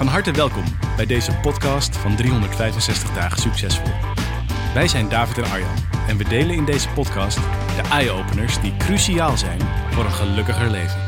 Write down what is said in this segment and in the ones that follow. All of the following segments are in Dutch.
Van harte welkom bij deze podcast van 365 dagen succesvol. Wij zijn David en Arjan en we delen in deze podcast de eye-openers die cruciaal zijn voor een gelukkiger leven.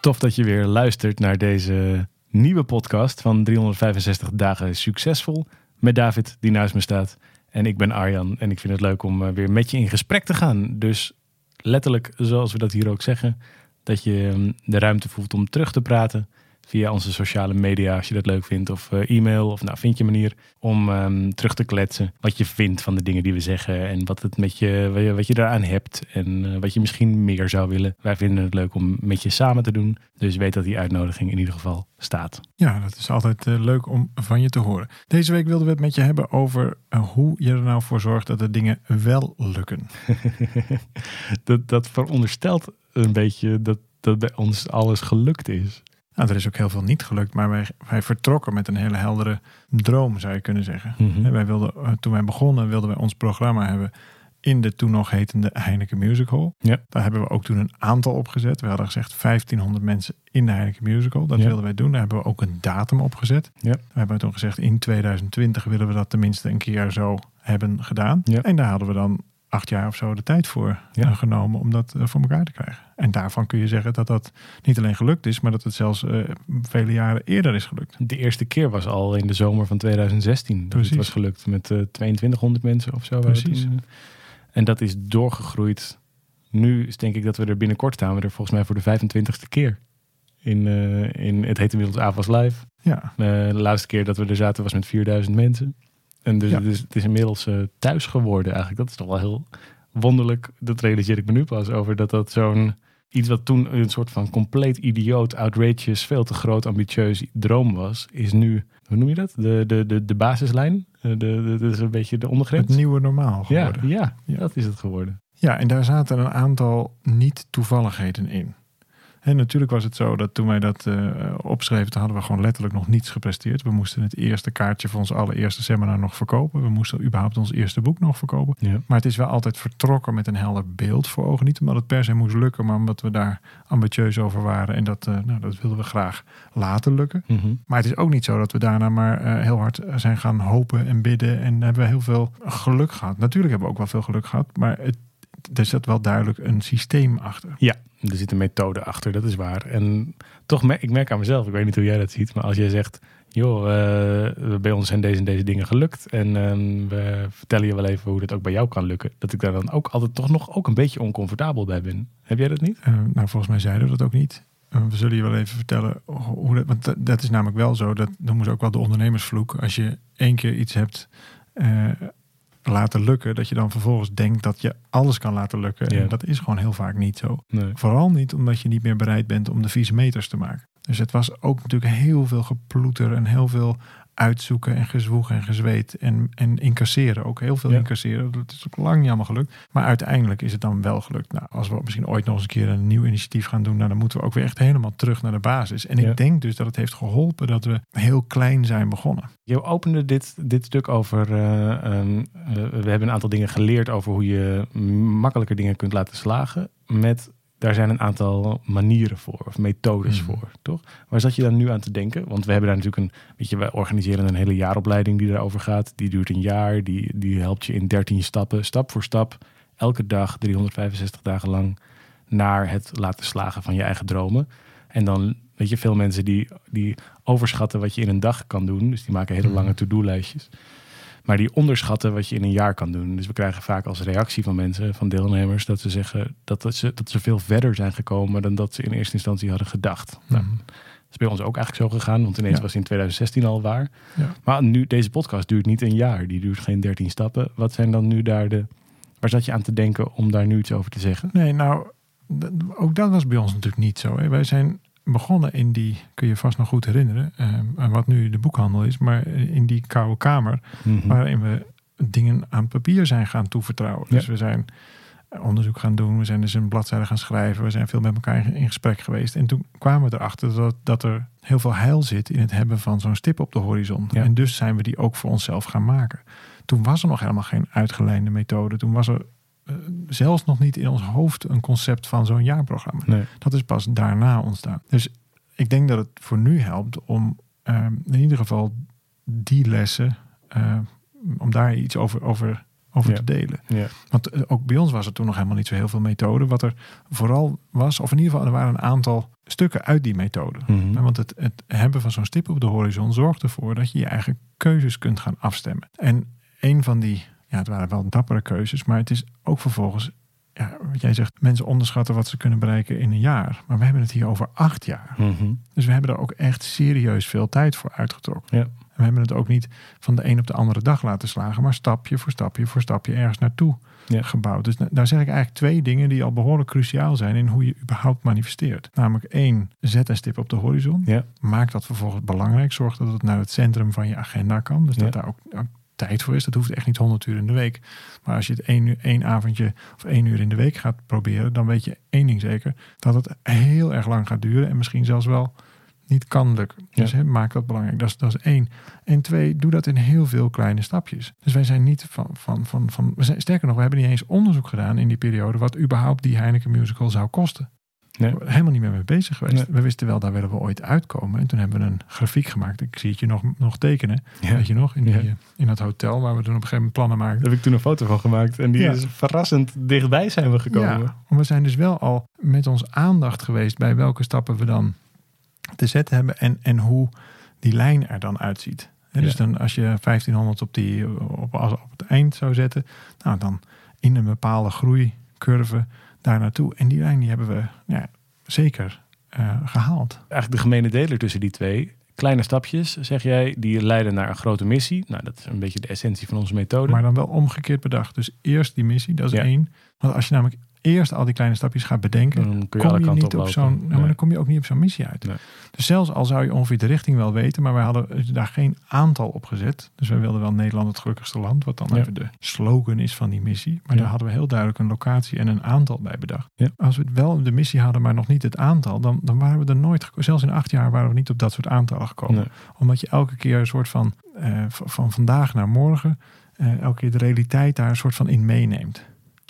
Tof dat je weer luistert naar deze nieuwe podcast van 365 dagen succesvol met David die naast me staat. En ik ben Arjan en ik vind het leuk om eh, weer met je in gesprek te gaan. Dus letterlijk, zoals we dat hier ook zeggen, dat je mm, de ruimte voelt om terug te praten via onze sociale media als je dat leuk vindt. Of uh, e-mail. Of nou, vind je manier om um, terug te kletsen. Wat je vindt van de dingen die we zeggen. En wat, het met je, wat je daaraan hebt. En uh, wat je misschien meer zou willen. Wij vinden het leuk om met je samen te doen. Dus weet dat die uitnodiging in ieder geval staat. Ja, dat is altijd uh, leuk om van je te horen. Deze week wilden we het met je hebben over hoe je er nou voor zorgt dat de dingen wel lukken. dat, dat veronderstelt een beetje dat, dat bij ons alles gelukt is. Nou, er is ook heel veel niet gelukt, maar wij, wij vertrokken met een hele heldere droom, zou je kunnen zeggen. Mm -hmm. wij wilden, toen wij begonnen, wilden wij ons programma hebben in de toen nog hetende Heineken Music Hall. Ja. Daar hebben we ook toen een aantal opgezet. We hadden gezegd 1500 mensen in de Heineken Music Hall. Dat ja. wilden wij doen. Daar hebben we ook een datum op gezet. Ja. We hebben toen gezegd in 2020 willen we dat tenminste een keer zo hebben gedaan. Ja. En daar hadden we dan acht jaar of zo de tijd voor Ja. uh, genomen om dat uh, voor elkaar te krijgen. En daarvan kun je zeggen dat dat niet alleen gelukt is, maar dat het zelfs uh, vele jaren eerder is gelukt. De eerste keer was al in de zomer van 2016. Dat Precies. het was gelukt met uh, 2200 mensen of zo. Precies. En dat is doorgegroeid. Nu is denk ik dat we er binnenkort staan. We er volgens mij voor de 25ste keer. In, in het heet inmiddels Live. Ja. de laatste keer dat we er zaten was met 4000 mensen. En dus, Ja. dus het is inmiddels uh, thuis geworden eigenlijk. Dat is toch wel heel wonderlijk. Dat realiseer ik me nu pas over. Dat dat zo'n iets wat toen een soort van compleet idioot, outrageous, veel te groot, ambitieus droom was. Is nu, hoe noem je dat? De, de, de, de basislijn. De, de, dat is een beetje de ondergrens. Het nieuwe normaal ja, geworden. ja, Ja. dat is het geworden. Ja, en daar zaten een aantal niet-toevalligheden in. En natuurlijk was het zo dat toen wij dat uh, opschreven, toen hadden we gewoon letterlijk nog niets gepresteerd. We moesten het eerste kaartje voor ons allereerste seminar nog verkopen. We moesten überhaupt ons eerste boek nog verkopen. Ja. Maar het is wel altijd vertrokken met een helder beeld voor ogen. Niet omdat het per se moest lukken, maar omdat we daar ambitieus over waren. En dat, uh, nou, dat wilden we graag laten lukken. Mm -hmm. Maar het is ook niet zo dat we daarna maar uh, heel hard zijn gaan hopen en bidden. En hebben we heel veel geluk gehad. Natuurlijk hebben we ook wel veel geluk gehad, maar het, er zat wel duidelijk een systeem achter. Ja, er zit een methode achter, dat is waar. En toch, ik merk aan mezelf, ik weet niet hoe jij dat ziet, maar als jij zegt, joh, uh, bij ons zijn deze en deze dingen gelukt en uh, we vertellen je wel even hoe dat ook bij jou kan lukken, dat ik daar dan ook altijd toch nog ook een beetje oncomfortabel bij ben. Heb jij dat niet? Uh, nou, volgens mij zeiden we dat ook niet. Uh, we zullen je wel even vertellen hoe dat, want dat, dat is namelijk wel zo, dat noemen ze ook wel de ondernemersvloek. Als je één keer iets hebt laten lukken, dat je dan vervolgens denkt dat je alles kan laten lukken. En dat is gewoon heel vaak niet zo. Nee. Vooral niet omdat je niet meer bereid bent om de vieze meters te maken. Dus het was ook natuurlijk heel veel geploeter en heel veel uitzoeken en gezwoeg en gezweet en, en incasseren. Ook heel veel Ja. incasseren. Dat is ook lang niet allemaal gelukt. Maar uiteindelijk is het dan wel gelukt. Nou, als we misschien ooit nog eens een keer een nieuw initiatief gaan doen, nou, dan moeten we ook weer echt helemaal terug naar de basis. En Ja. ik denk dus dat het heeft geholpen dat we heel klein zijn begonnen. Je opende dit, dit stuk over. uh, um, uh, we hebben een aantal dingen geleerd over hoe je makkelijker dingen kunt laten slagen. Met daar zijn een aantal manieren voor, of methodes Mhm. voor, toch? Waar zat je dan nu aan te denken? Want we hebben daar natuurlijk een, weet je, wij organiseren een hele jaaropleiding die daarover gaat. Die duurt een jaar, die, die helpt je in 13 stappen, stap voor stap, elke dag, 365 dagen lang, naar het laten slagen van je eigen dromen. En dan, weet je, veel mensen die, die overschatten wat je in een dag kan doen. Dus die maken hele Mhm. lange to-do-lijstjes. Maar die onderschatten wat je in een jaar kan doen. Dus we krijgen vaak als reactie van mensen, van deelnemers, dat ze zeggen dat, dat, ze, dat ze veel verder zijn gekomen dan dat ze in eerste instantie hadden gedacht. Nou, Mhm. dat is bij ons ook eigenlijk zo gegaan, want ineens Ja. was het in 2016 al waar. Ja. Maar nu, deze podcast duurt niet een jaar, die duurt geen 13 stappen. Wat zijn dan nu daar de. Waar zat je aan te denken om daar nu iets over te zeggen? Nee, nou, ook dat was bij ons natuurlijk niet zo. Hè. Wij zijn begonnen in die, kun je vast nog goed herinneren, uh, wat nu de boekhandel is, maar in die koude kamer, Mhm. waarin we dingen aan papier zijn gaan toevertrouwen. Dus we zijn onderzoek gaan doen, we zijn dus een bladzijde gaan schrijven, we zijn veel met elkaar in, gesprek geweest. En toen kwamen we erachter dat, dat er heel veel heil zit in het hebben van zo'n stip op de horizon. Ja. En dus zijn we die ook voor onszelf gaan maken. Toen was er nog helemaal geen uitgelijnde methode. Toen was er zelfs nog niet in ons hoofd een concept van zo'n jaarprogramma. Nee. Dat is pas daarna ontstaan. Dus ik denk dat het voor nu helpt om eh, in ieder geval die lessen, eh, om daar iets over, over, over Ja. te delen. Ja. Want eh, ook bij ons was er toen nog helemaal niet zo heel veel methode. Wat er vooral was, of in ieder geval er waren een aantal stukken uit die methode. Mhm. Want het, het hebben van zo'n stip op de horizon zorgt ervoor dat je je eigen keuzes kunt gaan afstemmen. En een van die, ja, het waren wel dappere keuzes, maar het is ook vervolgens, ja, wat jij zegt, mensen onderschatten wat ze kunnen bereiken in een jaar. Maar we hebben het hier over acht jaar. Mhm. Dus we hebben er ook echt serieus veel tijd voor uitgetrokken. Ja. En we hebben het ook niet van de een op de andere dag laten slagen, maar stapje voor stapje voor stapje ergens naartoe Ja. gebouwd. Dus da- daar zeg ik eigenlijk twee dingen die al behoorlijk cruciaal zijn in hoe je überhaupt manifesteert. Namelijk één, zet een stip op de horizon. Ja. Maak dat vervolgens belangrijk. Zorg dat het naar het centrum van je agenda kan. Dus dat Ja. daar ook, ook tijd voor is. Dat hoeft echt niet 100 uur in de week. Maar als je het één, uur, één avondje of één uur in de week gaat proberen, dan weet je één ding zeker: dat het heel erg lang gaat duren en misschien zelfs wel niet kan lukken. Ja. Dus maak dat belangrijk. Dat is, dat is één. En twee, doe dat in heel veel kleine stapjes. Dus wij zijn niet van, van, van, van we zijn, sterker nog, we hebben niet eens onderzoek gedaan in die periode wat überhaupt die Heineken musical zou kosten. Nee. Helemaal niet meer mee bezig geweest. Nee. We wisten wel, daar willen we ooit uitkomen. En toen hebben we een grafiek gemaakt. Ik zie het je nog, nog tekenen. Ja. Weet je nog? In, die, Ja. eh, in dat hotel waar we toen op een gegeven moment plannen maakten. Daar heb ik toen een foto van gemaakt. En die Ja. is verrassend dichtbij zijn we gekomen. We zijn dus wel al met ons aandacht geweest bij welke stappen we dan te zetten hebben en, en hoe die lijn er dan uitziet. Dus dan als je 1500 op, die, op, op het eind zou zetten, nou dan in een bepaalde groeicurve daar naartoe. En die lijn die hebben we ja, zeker eh, gehaald. Eigenlijk de gemene deler tussen die twee. Kleine stapjes, zeg jij, die leiden naar een grote missie. Nou, dat is een beetje de essentie van onze methode. Maar dan wel omgekeerd dag. Dus eerst die missie, dat is Ja. één. Want als je namelijk eerst al die kleine stapjes gaat bedenken, dan je kom je niet op zo'n, nou, Nee. dan kom je ook niet op zo'n missie uit. Nee. Dus zelfs al zou je ongeveer de richting wel weten, maar wij hadden daar geen aantal op gezet. Dus wij wilden wel Nederland het gelukkigste land, wat dan Ja. even de slogan is van die missie. Maar Ja. daar hadden we heel duidelijk een locatie en een aantal bij bedacht. Ja. Als we het wel de missie hadden, maar nog niet het aantal, dan, dan waren we er nooit, zelfs in acht jaar waren we niet op dat soort aantallen gekomen. Nee. Omdat je elke keer een soort van, eh, van vandaag naar morgen, eh, elke keer de realiteit daar een soort van in meeneemt.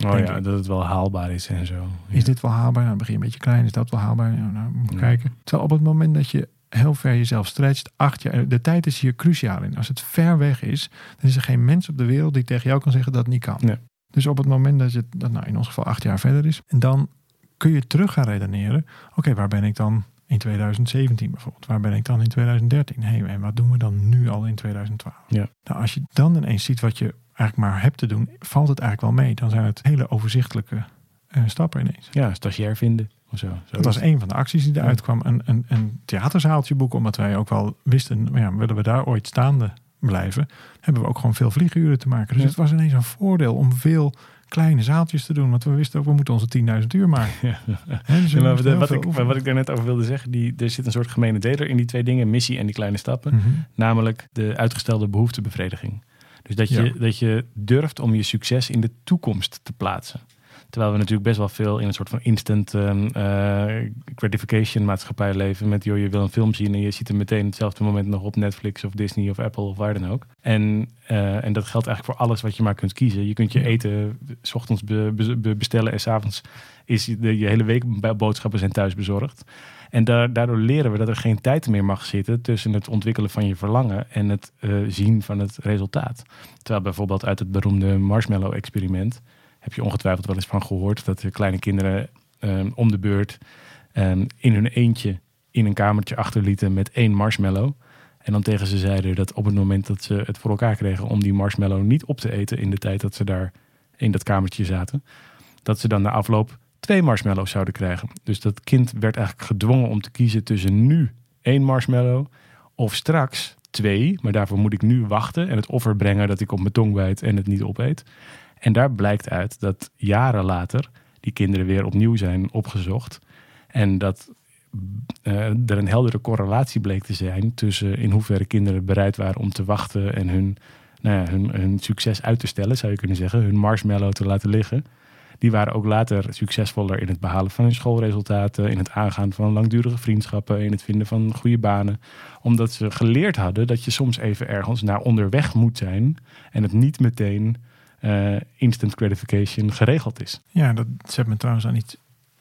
Oh ja, ik. dat het wel haalbaar is en zo. Ja. Is dit wel haalbaar? Nou, dan begin je een beetje klein. Is dat wel haalbaar? Nou, nou moet Ja. kijken. Terwijl op het moment dat je heel ver jezelf stretcht, acht jaar, de tijd is hier cruciaal in. Als het ver weg is, dan is er geen mens op de wereld die tegen jou kan zeggen dat het niet kan. Nee. Dus op het moment dat je, dat nou in ons geval acht jaar verder is, en dan kun je terug gaan redeneren. Oké, waar ben ik dan in 2017 bijvoorbeeld? Waar ben ik dan in 2013? Hé, en wat doen we dan nu al in 2012? Ja. Nou, als je dan ineens ziet wat je eigenlijk maar hebt te doen, valt het eigenlijk wel mee. Dan zijn het hele overzichtelijke eh, stappen ineens. Ja, stagiair vinden of zo. zo Dat was een van de acties die eruit Ja. kwam. Een, een, een theaterzaaltje boeken, omdat wij ook wel wisten, nou ja, willen we daar ooit staande blijven, hebben we ook gewoon veel vlieguren te maken. Dus Ja. het was ineens een voordeel om veel kleine zaaltjes te doen. Want we wisten ook, we moeten onze 10.000 uur maken. Ja. Dus Ja, maar wat, ik, wat ik daar net over wilde zeggen, die, er zit een soort gemene deler in die twee dingen, missie en die kleine stappen. Mhm. Namelijk de uitgestelde behoeftebevrediging. Dus dat je, Ja. dat je durft om je succes in de toekomst te plaatsen. Terwijl we natuurlijk best wel veel in een soort van instant ehm, eh, gratification maatschappij leven. Met joh, je wil een film zien en je ziet hem meteen hetzelfde moment nog op Netflix of Disney of Apple of waar dan ook. En, eh, en dat geldt eigenlijk voor alles wat je maar kunt kiezen. Je kunt je eten s ochtends be- be- be- bestellen en s'avonds is je, de, je hele week bij- boodschappen zijn thuis bezorgd. En daar, daardoor leren we dat er geen tijd meer mag zitten tussen het ontwikkelen van je verlangen en het eh, zien van het resultaat. Terwijl bijvoorbeeld uit het beroemde marshmallow-experiment heb je ongetwijfeld wel eens van gehoord dat de kleine kinderen ehm, om de beurt ehm, in hun eentje in een kamertje achterlieten met één marshmallow. En dan tegen ze zeiden dat op het moment dat ze het voor elkaar kregen om die marshmallow niet op te eten in de tijd dat ze daar in dat kamertje zaten, dat ze dan na afloop twee marshmallows zouden krijgen. Dus dat kind werd eigenlijk gedwongen om te kiezen tussen nu één marshmallow of straks twee. Maar daarvoor moet ik nu wachten en het offer brengen dat ik op mijn tong bijt en het niet opeet. En daar blijkt uit dat jaren later die kinderen weer opnieuw zijn opgezocht. En dat uh, er een heldere correlatie bleek te zijn tussen in hoeverre kinderen bereid waren om te wachten en hun, nou ja, hun, hun succes uit te stellen, zou je kunnen zeggen, hun marshmallow te laten liggen. Die waren ook later succesvoller in het behalen van hun schoolresultaten, in het aangaan van langdurige vriendschappen, in het vinden van goede banen. Omdat ze geleerd hadden dat je soms even ergens naar onderweg moet zijn en het niet meteen uh, instant gratification geregeld is. Ja, dat zet me trouwens aan iets.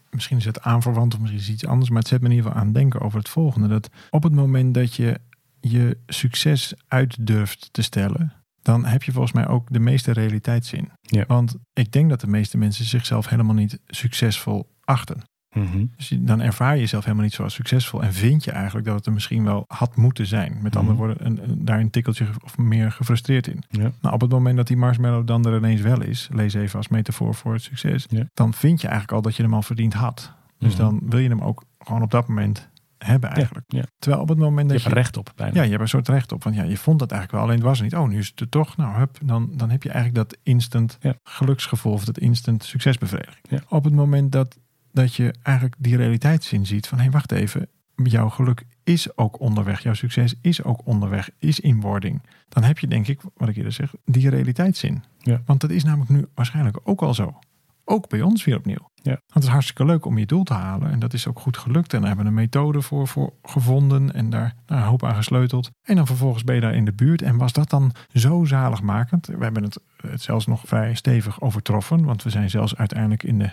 Misschien is het aanverwant of misschien is het iets anders, maar het zet me in ieder geval aan denken over het volgende. Dat op het moment dat je je succes uit durft te stellen, dan heb je volgens mij ook de meeste realiteitszin. Ja. Want ik denk dat de meeste mensen zichzelf helemaal niet succesvol achten. Mhm. Dus dan ervaar je jezelf helemaal niet zo als succesvol. En vind je eigenlijk dat het er misschien wel had moeten zijn. Met andere Mhm. woorden, een, een- daar een tikkeltje of meer gefrustreerd in. Ja. Nou, op het moment dat die marshmallow dan er ineens wel is, lees even als metafoor voor het succes, Ja. dan vind je eigenlijk al dat je hem al verdiend had. Dus Mhm. dan wil je hem ook gewoon op dat moment hebben eigenlijk. Ja, ja. Terwijl op het moment Je dat hebt je... recht op bijna. Ja, je hebt een soort recht op. Want ja, je vond dat eigenlijk wel, alleen het was er niet. Oh, nu is het er toch. Nou, hup, dan, dan heb je eigenlijk dat instant Ja. geluksgevoel of dat instant succesbevrediging. Ja. Op het moment dat, dat je eigenlijk die realiteitszin ziet van, hé, hey, wacht even. Jouw geluk is ook onderweg. Jouw succes is ook onderweg, is in wording. Dan heb je, denk ik, wat ik eerder zeg, die realiteitszin. Ja. Want dat is namelijk nu waarschijnlijk ook al zo. Ook bij ons weer opnieuw. Ja. Want het is hartstikke leuk om je doel te halen. En dat is ook goed gelukt. En daar hebben we een methode voor, voor gevonden. En daar nou, een hoop aan gesleuteld. En dan vervolgens ben je daar in de buurt. En was dat dan zo zaligmakend? We hebben het, het zelfs nog vrij stevig overtroffen. Want we zijn zelfs uiteindelijk in de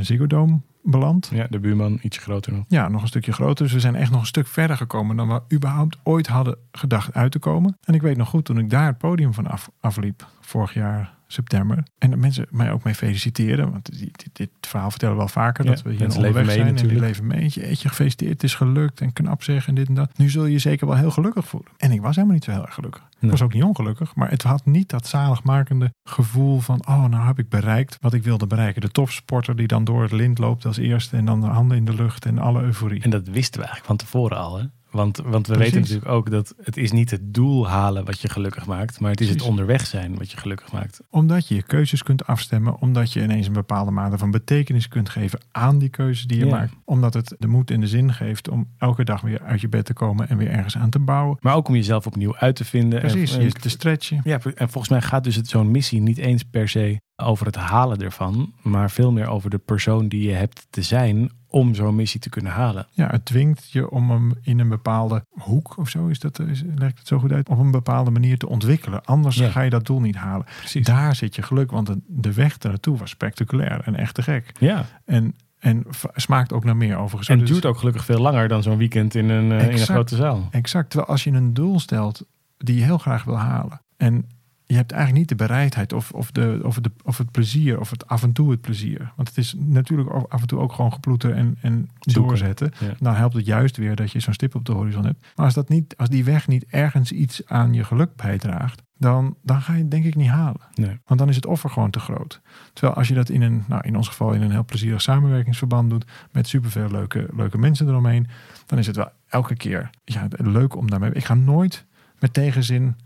Ziggo Dome beland. Ja, de buurman ietsje groter nog. Ja, nog een stukje groter. Dus we zijn echt nog een stuk verder gekomen dan we überhaupt ooit hadden gedacht uit te komen. En ik weet nog goed toen ik daar het podium van af, afliep, vorig jaar september. En dat mensen mij ook mee feliciteerden. Want dit, dit, dit verhaal vertellen we wel vaker. Ja, dat we hier onderweg leven mee zijn en die natuurlijk. leven mee. Jeetje, gefeliciteerd, het is gelukt en knap zeg en dit en dat. Nu zul je je zeker wel heel gelukkig voelen. En ik was helemaal niet zo heel erg gelukkig. Ik was ook niet ongelukkig, maar het had niet dat zaligmakende gevoel van, oh, nou heb ik bereikt wat ik wilde bereiken. De topsporter die dan door het lint loopt als eerste en dan de handen in de lucht en alle euforie. En dat wisten we eigenlijk van tevoren al. Hè? Want, want we Precies. weten natuurlijk ook dat het is niet het doel halen wat je gelukkig maakt. Maar het is het onderweg zijn wat je gelukkig maakt. Omdat je je keuzes kunt afstemmen. Omdat je ineens een bepaalde mate van betekenis kunt geven aan die keuzes die je Ja. maakt. Omdat het de moed en de zin geeft om elke dag weer uit je bed te komen en weer ergens aan te bouwen. Maar ook om jezelf opnieuw uit te vinden. En- Precies, en- je te stretchen. Ja, en volgens mij gaat dus het zo'n missie niet eens per se over het halen ervan, maar veel meer over de persoon die je hebt te zijn om zo'n missie te kunnen halen. Ja, het dwingt je om hem in een bepaalde hoek of zo, is dat, is, leg ik het zo goed uit, op een bepaalde manier te ontwikkelen. Anders Ja. ga je dat doel niet halen. Precies. Daar zit je geluk, want de, de weg naartoe was spectaculair en echt te gek. Ja, En, en smaakt ook naar meer overigens. en het Dus- duurt ook gelukkig veel langer dan zo'n weekend in een, eh, in een grote zaal. Exact. Terwijl als je een doel stelt die je heel graag wil halen. En je hebt eigenlijk niet de bereidheid of, of, de, of, de, of het plezier of het af en toe het plezier. Want het is natuurlijk af en toe ook gewoon geploeten en, en Zoeken. doorzetten. Ja. Dan helpt het juist weer dat je zo'n stip op de horizon hebt. Maar als, dat niet, als die weg niet ergens iets aan je geluk bijdraagt, dan, dan ga je het denk ik niet halen. Nee. Want dan is het offer gewoon te groot. Terwijl als je dat in een, nou in ons geval in een heel plezierig samenwerkingsverband doet, met superveel leuke, leuke mensen eromheen, dan is het wel elke keer ja, leuk om daarmee. Ik ga nooit met tegenzin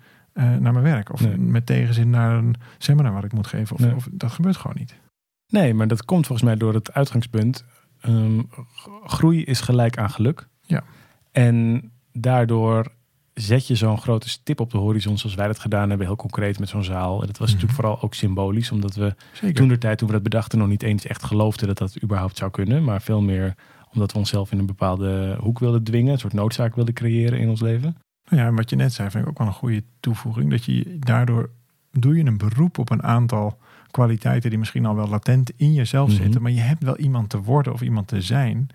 eh, naar mijn werk of Nee. met tegenzin naar een seminar wat ik moet geven. Of, Nee. of, dat gebeurt gewoon niet. Nee, maar dat komt volgens mij door het uitgangspunt. ehm, groei is gelijk aan geluk. Ja. En daardoor zet je zo'n grote stip op de horizon zoals wij dat gedaan hebben, heel concreet met zo'n zaal. En dat was Mhm. natuurlijk vooral ook symbolisch, omdat we Zeker. toen de tijd, toen we dat bedachten, nog niet eens echt geloofden dat dat überhaupt zou kunnen. Maar veel meer omdat we onszelf in een bepaalde hoek wilden dwingen, een soort noodzaak wilden creëren in ons leven. Nou ja, en wat je net zei, vind ik ook wel een goede toevoeging. Dat je daardoor doe je een beroep op een aantal kwaliteiten die misschien al wel latent in jezelf Mhm. zitten. Maar je hebt wel iemand te worden of iemand te zijn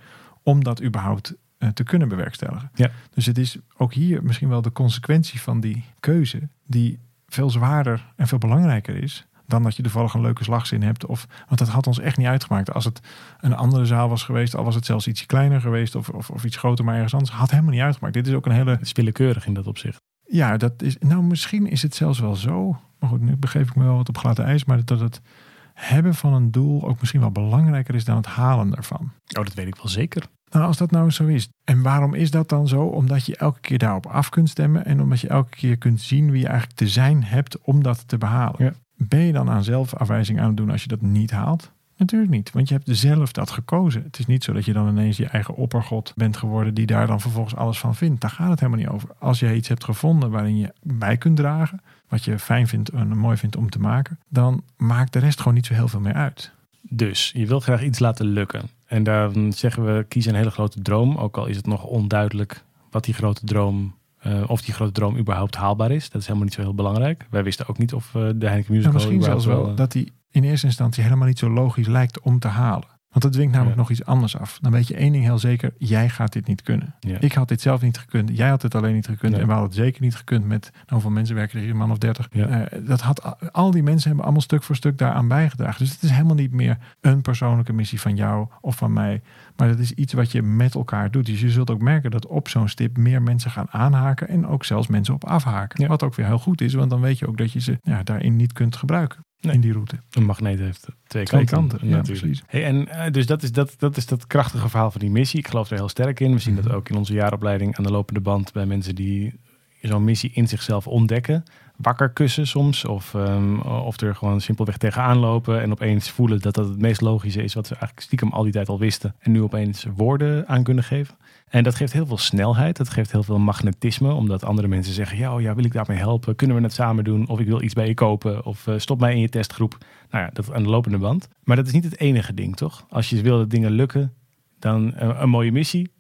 om dat überhaupt eh, te kunnen bewerkstelligen. Ja. Dus het is ook hier misschien wel de consequentie van die keuze die veel zwaarder en veel belangrijker is dan dat je toevallig een leuke slagzin hebt. Of, want dat had ons echt niet uitgemaakt. Als het een andere zaal was geweest, al was het zelfs iets kleiner geweest of, of, of iets groter, maar ergens anders, had helemaal niet uitgemaakt. Dit is ook een hele Het is willekeurig in dat opzicht. ja, dat is. Nou, misschien is het zelfs wel zo. Maar goed, nu begeef ik me wel wat op gladde ijs. Maar dat het hebben van een doel ook misschien wel belangrijker is dan het halen ervan. Oh, dat weet ik wel zeker. Nou, als dat nou zo is. En waarom is dat dan zo? Omdat je elke keer daarop af kunt stemmen. En omdat je elke keer kunt zien wie je eigenlijk te zijn hebt om dat te behalen. Ja. Ben je dan aan zelfafwijzing aan het doen als je dat niet haalt? Natuurlijk niet, want je hebt zelf dat gekozen. Het is niet zo dat je dan ineens je eigen oppergod bent geworden die daar dan vervolgens alles van vindt. Daar gaat het helemaal niet over. Als jij iets hebt gevonden waarin je bij kunt dragen, wat je fijn vindt en mooi vindt om te maken, dan maakt de rest gewoon niet zo heel veel meer uit. Dus je wil graag iets laten lukken. En dan zeggen we, kies een hele grote droom. Ook al is het nog onduidelijk wat die grote droom, uh, of die grote droom überhaupt haalbaar is. Dat is helemaal niet zo heel belangrijk. Wij wisten ook niet of uh, de Heineken Musical... Ja, misschien zelfs wel uh, dat die in eerste instantie helemaal niet zo logisch lijkt om te halen. Want het dwingt namelijk nog iets anders af. Dan weet je één ding heel zeker. Jij gaat dit niet kunnen. Ja. Ik had dit zelf niet gekund. Jij had het alleen niet gekund. Nee. En we hadden het zeker niet gekund met... Nou, hoeveel mensen werken er hier? Een man of dertig. Ja. Eh, dat had, al die mensen hebben allemaal stuk voor stuk daaraan bijgedragen. Dus het is helemaal niet meer een persoonlijke missie van jou of van mij. Maar dat is iets wat je met elkaar doet. Dus je zult ook merken dat op zo'n stip meer mensen gaan aanhaken. En ook zelfs mensen op afhaken. Wat ook weer heel goed is. Want dan weet je ook dat je ze ja, daarin niet kunt gebruiken. Nee. In die route. Een magneet heeft twee, Twee kanten. kanten, ja, natuurlijk. precies. Hey, en uh, dus dat is dat, dat is dat krachtige verhaal van die missie. Ik geloof er heel sterk in. We zien dat ook in onze jaaropleiding aan de lopende band bij mensen die zo'n missie in zichzelf ontdekken. Wakker kussen soms. Of, um, of er gewoon simpelweg tegenaan lopen. En opeens voelen dat dat het meest logische is. Wat ze eigenlijk stiekem al die tijd al wisten. En nu opeens woorden aan kunnen geven. En dat geeft heel veel snelheid. Dat geeft heel veel magnetisme. Omdat andere mensen zeggen. Ja, oh ja, wil ik daarmee helpen? Kunnen we het samen doen? Of ik wil iets bij je kopen. Of uh, stop mij in je testgroep. Nou ja, dat aan de lopende band. Maar dat is niet het enige ding, toch? Als je wil dat dingen lukken. Dan uh, een mooie missie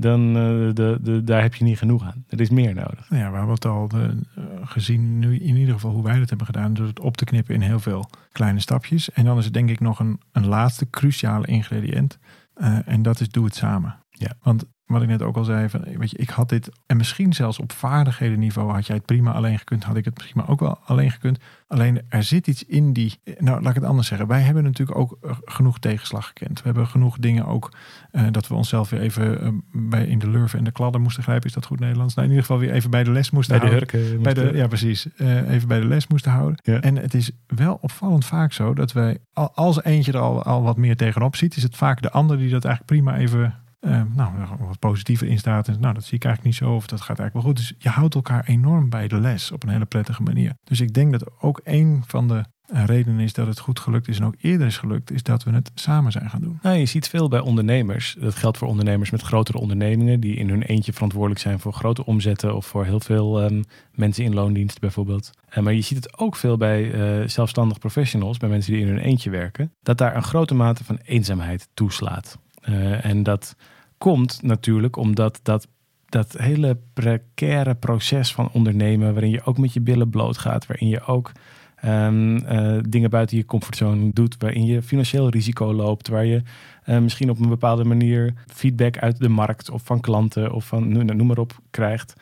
dan uh, de, de, daar heb je niet genoeg aan. Er is meer nodig. Nou ja, we hebben het al de, uh, gezien, nu in ieder geval hoe wij dat hebben gedaan, door het op te knippen in heel veel kleine stapjes. En dan is het denk ik nog een, een laatste cruciale ingrediënt. Uh, en dat is doe het samen. Ja. Want wat ik net ook al zei, van, weet je, ik had dit, en misschien zelfs op vaardigheden niveau had jij het prima alleen gekund, had ik het prima ook wel alleen gekund. Alleen er zit iets in die, nou laat ik het anders zeggen, wij hebben natuurlijk ook uh, genoeg tegenslag gekend. We hebben genoeg dingen ook, uh, dat we onszelf weer even uh, bij in de lurven en de kladden moesten grijpen, is dat goed Nederlands? Nou in ieder geval weer even bij de les moesten bij houden. De hurken, bij de, ja precies, even bij de les moesten houden. Ja. En het is wel opvallend vaak zo dat wij, als eentje er al, al wat meer tegenop ziet, is het vaak de ander die dat eigenlijk prima even uh, nou, wat positiever in staat. Nou, dat zie ik eigenlijk niet zo. Of dat gaat eigenlijk wel goed. Dus je houdt elkaar enorm bij de les op een hele prettige manier. Dus ik denk dat ook een van de uh, redenen is dat het goed gelukt is en ook eerder is gelukt, is dat we het samen zijn gaan doen. Nou, je ziet veel bij ondernemers. Dat geldt voor ondernemers met grotere ondernemingen die in hun eentje verantwoordelijk zijn voor grote omzetten of voor heel veel um, mensen in loondienst bijvoorbeeld. Uh, maar je ziet het ook veel bij uh, zelfstandig professionals, bij mensen die in hun eentje werken, dat daar een grote mate van eenzaamheid toeslaat. Uh, en dat komt natuurlijk omdat dat, dat hele precaire proces van ondernemen, waarin je ook met je billen bloot gaat, waarin je ook um, uh, dingen buiten je comfortzone doet, waarin je financieel risico loopt, waar je uh, misschien op een bepaalde manier feedback uit de markt of van klanten of van noem maar op krijgt.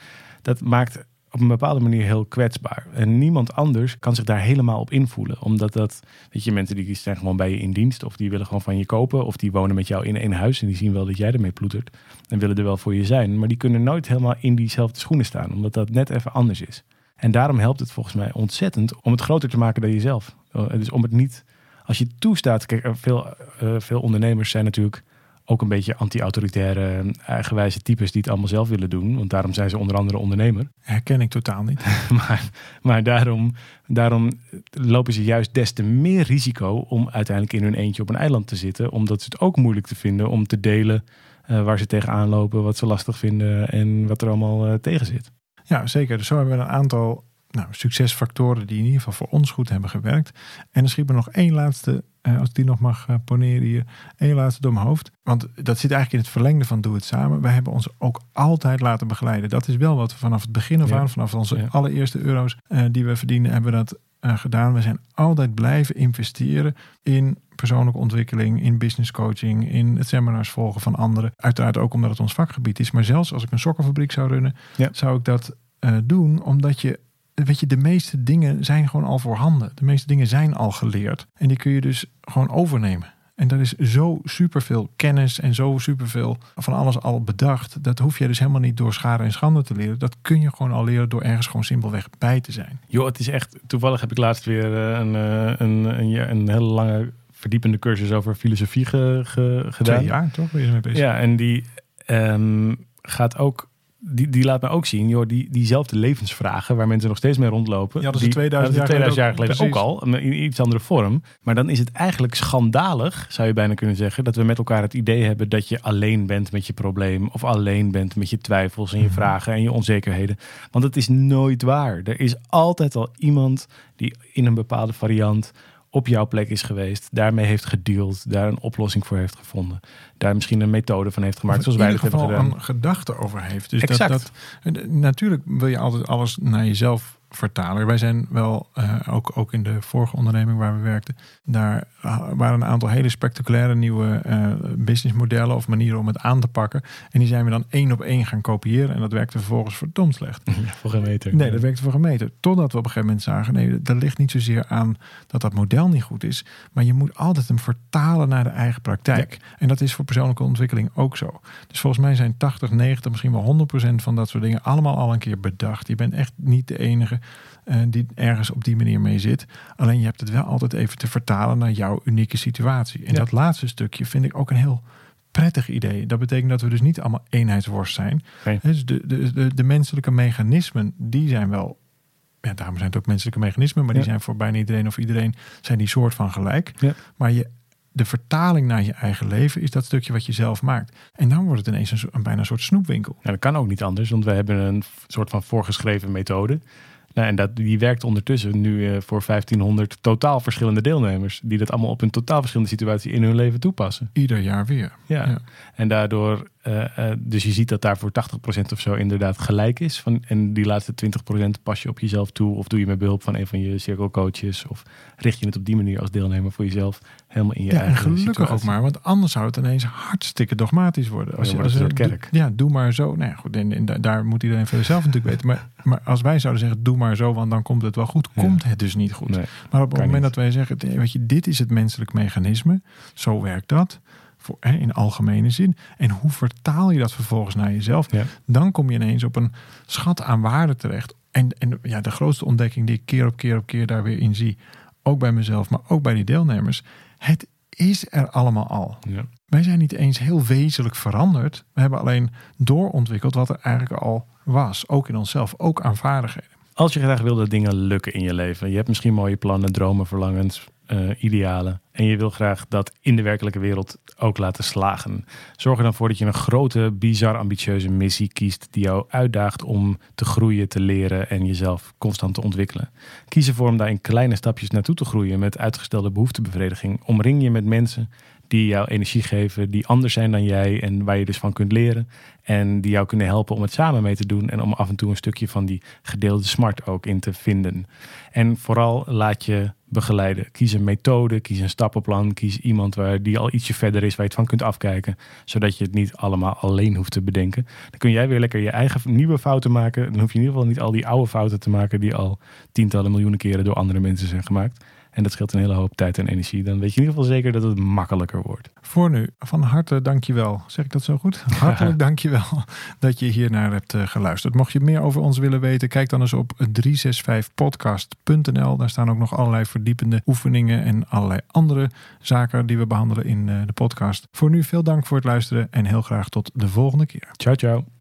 Dat maakt op een bepaalde manier heel kwetsbaar. En niemand anders kan zich daar helemaal op invoelen. Omdat dat, weet je, mensen die zijn gewoon bij je in dienst. Of die willen gewoon van je kopen. Of die wonen met jou in één huis. En die zien wel dat jij ermee ploetert. En willen er wel voor je zijn. Maar die kunnen nooit helemaal in diezelfde schoenen staan. Omdat dat net even anders is. En daarom helpt het volgens mij ontzettend om het groter te maken dan jezelf. Dus om het niet, als je toestaat. Kijk, veel, uh, veel ondernemers zijn natuurlijk ook een beetje anti-autoritaire, eigenwijze types die het allemaal zelf willen doen. Want daarom zijn ze onder andere ondernemer. Herken ik totaal niet. maar maar daarom, daarom lopen ze juist des te meer risico om uiteindelijk in hun eentje op een eiland te zitten. Omdat ze het ook moeilijk te vinden om te delen uh, waar ze tegenaan lopen, wat ze lastig vinden en wat er allemaal uh, tegen zit. Ja, zeker. Dus zo hebben we een aantal nou, succesfactoren die in ieder geval voor ons goed hebben gewerkt. En er schiet me nog één laatste, uh, als ik die nog mag uh, poneren hier, één laatste door mijn hoofd. Want dat zit eigenlijk in het verlengde van Doe het Samen. Wij hebben ons ook altijd laten begeleiden. Dat is wel wat we vanaf het begin af aan, ja. vanaf onze ja. allereerste euro's uh, die we verdienen, hebben we dat gedaan. We zijn altijd blijven investeren in persoonlijke ontwikkeling, in business coaching, in het seminars volgen van anderen. Uiteraard ook omdat het ons vakgebied is. Maar zelfs als ik een sokkenfabriek zou runnen, ja. zou ik dat doen omdat je weet je, de meeste dingen zijn gewoon al voorhanden. De meeste dingen zijn al geleerd. En die kun je dus gewoon overnemen. En dat is zo superveel kennis en zo superveel van alles al bedacht. Dat hoef je dus helemaal niet door schade en schande te leren. Dat kun je gewoon al leren door ergens gewoon simpelweg bij te zijn. Joh, het is echt... Toevallig heb ik laatst weer een, een, een, een, een hele lange verdiepende cursus over filosofie ge, ge, gedaan. Twee jaar toch? Ben je mee bezig? Ja, en die um, gaat ook die, die laat me ook zien, joh, die, diezelfde levensvragen waar mensen nog steeds mee rondlopen. Ja, dat is die, 2000 dat is jaar 2000 jaar geleden ook al, in iets andere vorm. Maar dan is het eigenlijk schandalig, zou je bijna kunnen zeggen, dat we met elkaar het idee hebben dat je alleen bent met je probleem. Of alleen bent met je twijfels en je Mhm. vragen en je onzekerheden. Want het is nooit waar. Er is altijd al iemand die in een bepaalde variant op jouw plek is geweest, daarmee heeft gedeeld, daar een oplossing voor heeft gevonden, daar misschien een methode van heeft gemaakt, zoals wij dat hebben gedaan. een gedachte over heeft. Dus Exact. Dat, dat, en, natuurlijk wil je altijd alles naar jezelf vertalen. Wij zijn wel, eh, ook, ook in de vorige onderneming waar we werkten, daar ah, waren een aantal hele spectaculaire nieuwe eh, businessmodellen of manieren om het aan te pakken. En die zijn we dan één op één gaan kopiëren. En dat werkte vervolgens verdomd slecht. Ja, voor geen meter. Nee, dat werkte voor gemeten. Totdat we op een gegeven moment zagen, nee, dat ligt niet zozeer aan dat dat model niet goed is. Maar je moet altijd hem vertalen naar de eigen praktijk. En dat is voor persoonlijke ontwikkeling ook zo. Dus volgens mij zijn 80, 90, misschien wel 100% van dat soort dingen allemaal al een keer bedacht. Je bent echt niet de enige eh, die ergens op die manier mee zit. Alleen je hebt het wel altijd even te vertalen naar jouw unieke situatie. En Ja. dat laatste stukje vind ik ook een heel prettig idee. Dat betekent dat we dus niet allemaal eenheidsworst zijn. Nee. Dus de, de, de, de menselijke mechanismen, die zijn wel. Ja, daarom zijn het ook menselijke mechanismen, maar die zijn voor bijna iedereen of iedereen zijn die soort van gelijk. Ja. Maar je, de vertaling naar je eigen leven is dat stukje wat je zelf maakt. En dan wordt het ineens een, bijna een soort snoepwinkel. Ja, dat kan ook niet anders, want we hebben een soort van voorgeschreven methode. Nou, en dat, die werkt ondertussen nu eh, voor 1500 totaal verschillende deelnemers. Die dat allemaal op een totaal verschillende situatie in hun leven toepassen. Ieder jaar weer. Ja. Ja. En daardoor, dus je ziet dat daar voor 80% of zo inderdaad gelijk is. Van, en die laatste 20% pas je op jezelf toe. Of doe je met behulp van een van je cirkelcoaches. Of richt je het op die manier als deelnemer voor jezelf helemaal in je Ja, en eigen gelukkig situatie. ook maar, want anders zou het ineens hartstikke dogmatisch worden. Het een soort kerk. Ja, doe maar zo. Nou ja, goed, daar moet iedereen voor zelf natuurlijk weten. Maar, maar als wij zouden zeggen, doe maar zo, want dan komt het wel goed, Ja. komt het dus niet goed. Nee. Maar op het moment niet. dat wij zeggen, weet je, dit is het menselijk mechanisme, zo werkt dat, voor, hè, in algemene zin. En hoe vertaal je dat vervolgens naar jezelf? Ja. Dan kom je ineens op een schat aan waarde terecht. En, en ja, de grootste ontdekking die ik keer op keer op keer daar weer in zie, ook bij mezelf, maar ook bij die deelnemers, het is er allemaal al. Ja. Wij zijn niet eens heel wezenlijk veranderd. We hebben alleen doorontwikkeld wat er eigenlijk al was. Ook in onszelf, ook aan vaardigheden. Als je graag wil dat dingen lukken in je leven. Je hebt misschien mooie plannen, dromen, verlangens, eh, idealen. En je wil graag dat in de werkelijke wereld ook laten slagen. Zorg er dan voor dat je een grote, bizar ambitieuze missie kiest. Die jou uitdaagt om te groeien, te leren en jezelf constant te ontwikkelen. Kies ervoor om daar in kleine stapjes naartoe te groeien met uitgestelde behoeftebevrediging. Omring je met mensen die jou energie geven, die anders zijn dan jij en waar je dus van kunt leren. En die jou kunnen helpen om het samen mee te doen en om af en toe een stukje van die gedeelde smart ook in te vinden. En vooral laat je begeleiden. Kies een methode, kies een stappenplan, kies iemand waar die al ietsje verder is waar je het van kunt afkijken, zodat je het niet allemaal alleen hoeft te bedenken. Dan kun jij weer lekker je eigen nieuwe fouten maken. Dan hoef je in ieder geval niet al die oude fouten te maken die al tientallen miljoenen keren door andere mensen zijn gemaakt. En dat scheelt een hele hoop tijd en energie. Dan weet je in ieder geval zeker dat het makkelijker wordt. Voor nu, van harte dankjewel. Zeg ik dat zo goed? Hartelijk dankjewel dat je hier naar hebt eh, geluisterd. Mocht je meer over ons willen weten, kijk dan eens op 365podcast.nl. Daar staan ook nog allerlei verdiepende oefeningen en allerlei andere zaken die we behandelen in eh, de podcast. Voor nu veel dank voor het luisteren en heel graag tot de volgende keer. Ciao, ciao.